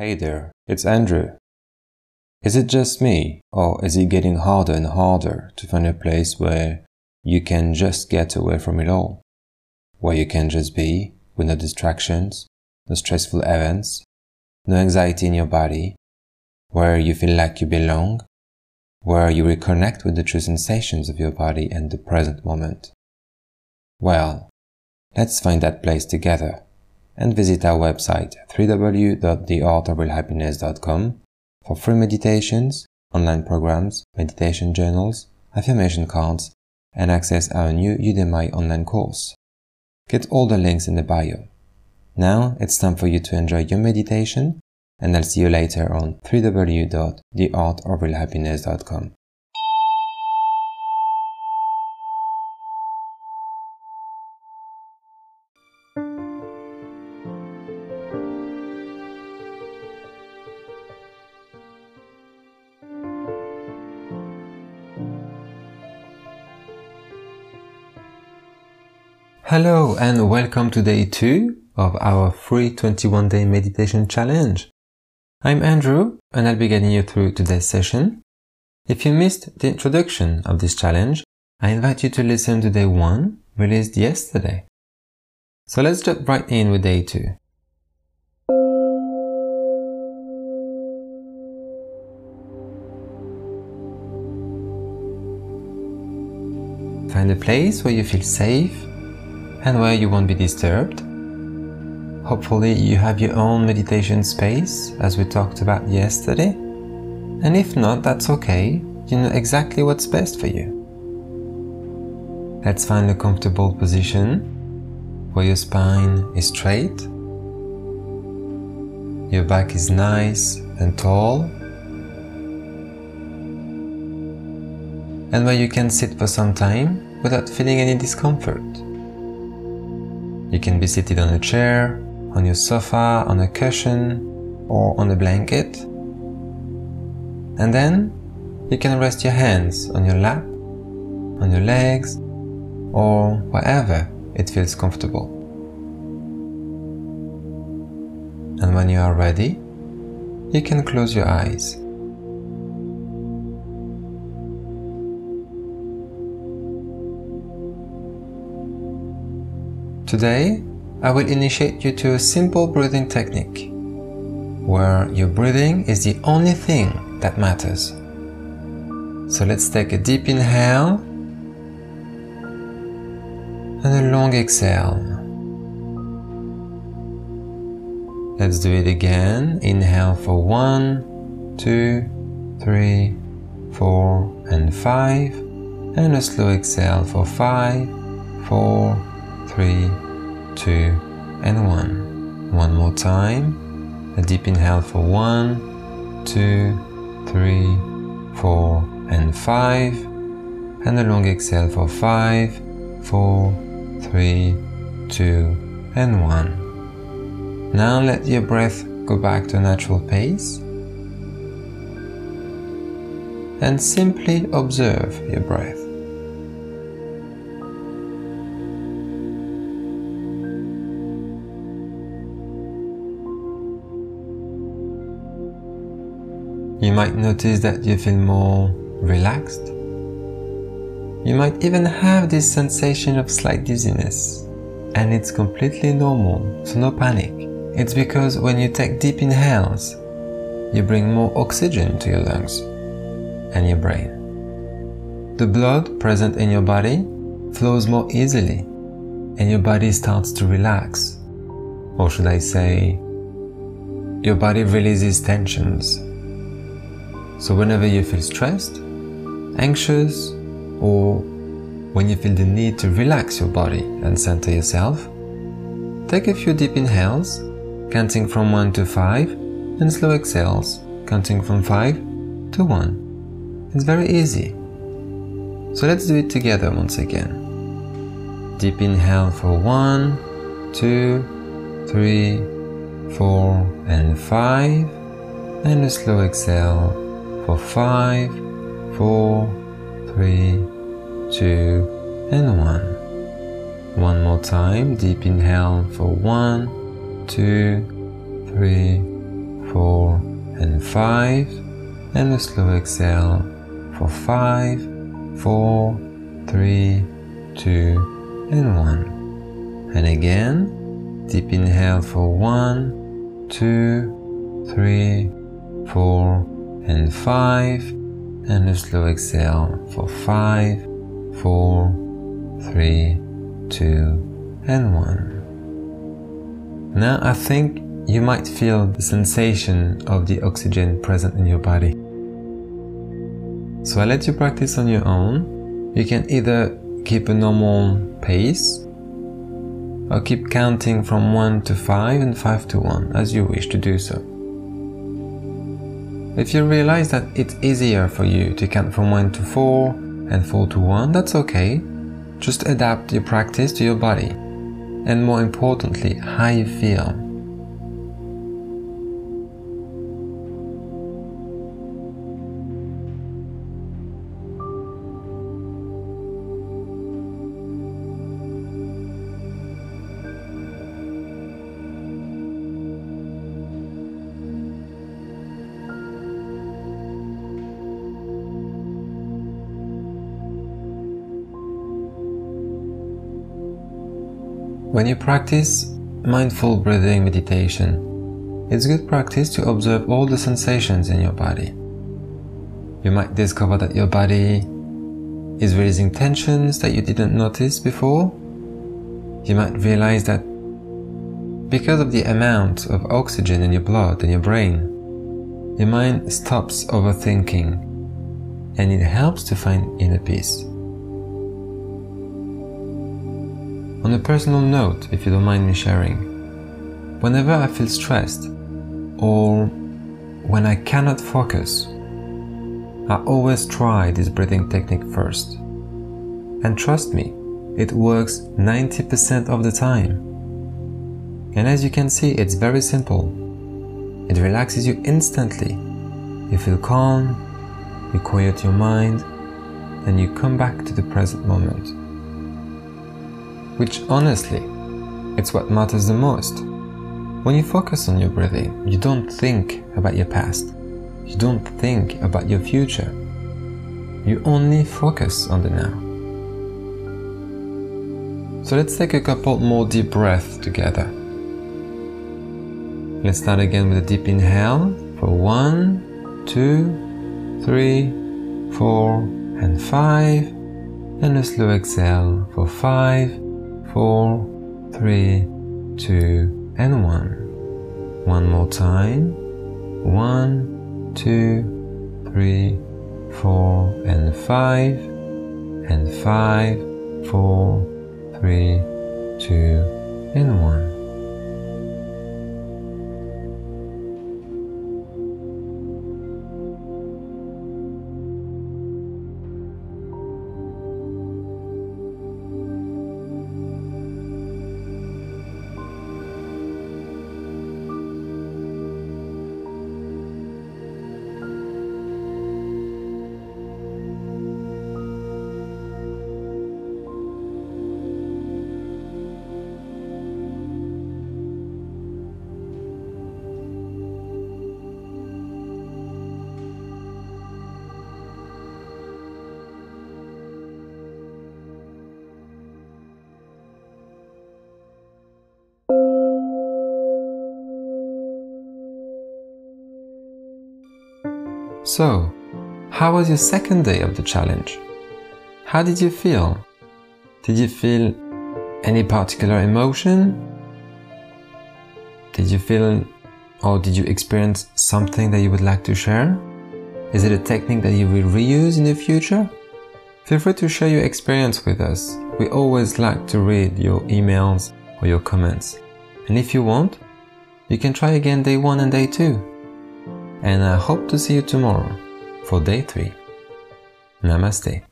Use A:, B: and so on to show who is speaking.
A: Hey there, it's Andrew. Is it just me, or is it getting harder and harder to find a place where you can just get away from it all? Where you can just be, with no distractions, no stressful events, no anxiety in your body, where you feel like you belong, where you reconnect with the true sensations of your body and the present moment. Well, let's find that place together and visit our website www.theartofrealhappiness.com for free meditations, online programs, meditation journals, affirmation cards, and access our new Udemy online course. Get all the links in the bio. Now it's time for you to enjoy your meditation, and I'll see you later on www.theartofrealhappiness.com. Hello and welcome to day two of our free 21 day meditation challenge. I'm Andrew and I'll be guiding you through today's session. If you missed the introduction of this challenge, I invite you to listen to day one released yesterday. So let's jump right in with day two. Find a place where you feel safe and where you won't be disturbed. Hopefully you have your own meditation space as we talked about yesterday. And if not, that's okay. You know exactly what's best for you. Let's find a comfortable position where your spine is straight, your back is nice and tall, and where you can sit for some time without feeling any discomfort. You can be seated on a chair, on your sofa, on a cushion, or on a blanket. And then you can rest your hands on your lap, on your legs, or wherever it feels comfortable. And when you are ready, you can close your eyes. Today, I will initiate you to a simple breathing technique where your breathing is the only thing that matters. So let's take a deep inhale and a long exhale. Let's do it again. Inhale for one, two, three, four, and five, and a slow exhale for five, four, three, two, and one. One more time. A deep inhale for one, two, three, four, and five. And a long exhale for five, four, three, two, and one. Now let your breath go back to natural pace and simply observe your breath. You might notice that you feel more relaxed. You might even have this sensation of slight dizziness, and it's completely normal, so no panic. It's because when you take deep inhales, you bring more oxygen to your lungs and your brain. The blood present in your body flows more easily, and your body starts to relax. Or should I say, your body releases tensions so, whenever you feel stressed, anxious, or when you feel the need to relax your body and center yourself, take a few deep inhales, counting from 1 to 5, and slow exhales, counting from 5 to 1. It's very easy. So, let's do it together once again. Deep inhale for 1, 2, 3, 4, and 5, and a slow exhale for five, four, three, two, and one. One more time, deep inhale for one, two, three, four, and 5 and a slow exhale for 5, 4, 3, 2 and 1. And again, deep inhale for 1, 2, 3, 4 and 5 and a slow exhale for 5, 4, 3, 2 and 1. Now I think you might feel the sensation of the oxygen present in your body. So I let you practice on your own. You can either keep a normal pace or keep counting from 1 to 5 and 5 to 1 as you wish to do so. If you realize that it's easier for you to count from 1 to 4 and 4 to 1, that's okay. Just adapt your practice to your body and more importantly, how you feel. When you practice mindful breathing meditation, it's good practice to observe all the sensations in your body. You might discover that your body is releasing tensions that you didn't notice before. You might realize that because of the amount of oxygen in your blood and your brain, your mind stops overthinking and it helps to find inner peace. On a personal note, if you don't mind me sharing, whenever I feel stressed or when I cannot focus, I always try this breathing technique first. And trust me, it works 90% of the time. And as you can see, it's very simple. It relaxes you instantly. You feel calm, you quiet your mind, and you come back to the present moment which honestly, it's what matters the most. When you focus on your breathing, you don't think about your past. You don't think about your future. You only focus on the now. So let's take a couple more deep breaths together. Let's start again with a deep inhale for one, two, three, four, and five, and a slow exhale for five, four, three, two, and one. One more time. One, two, three, four, and five, and five, four, three, two, and one. So, how was your second day of the challenge? How did you feel? Did you feel any particular emotion? Did you feel or did you experience something that you would like to share? Is it a technique that you will reuse in the future? Feel free to share your experience with us. We always like to read your emails or your comments. And if you want, you can try again day one and day two and I hope to see you tomorrow for day 3. Namaste.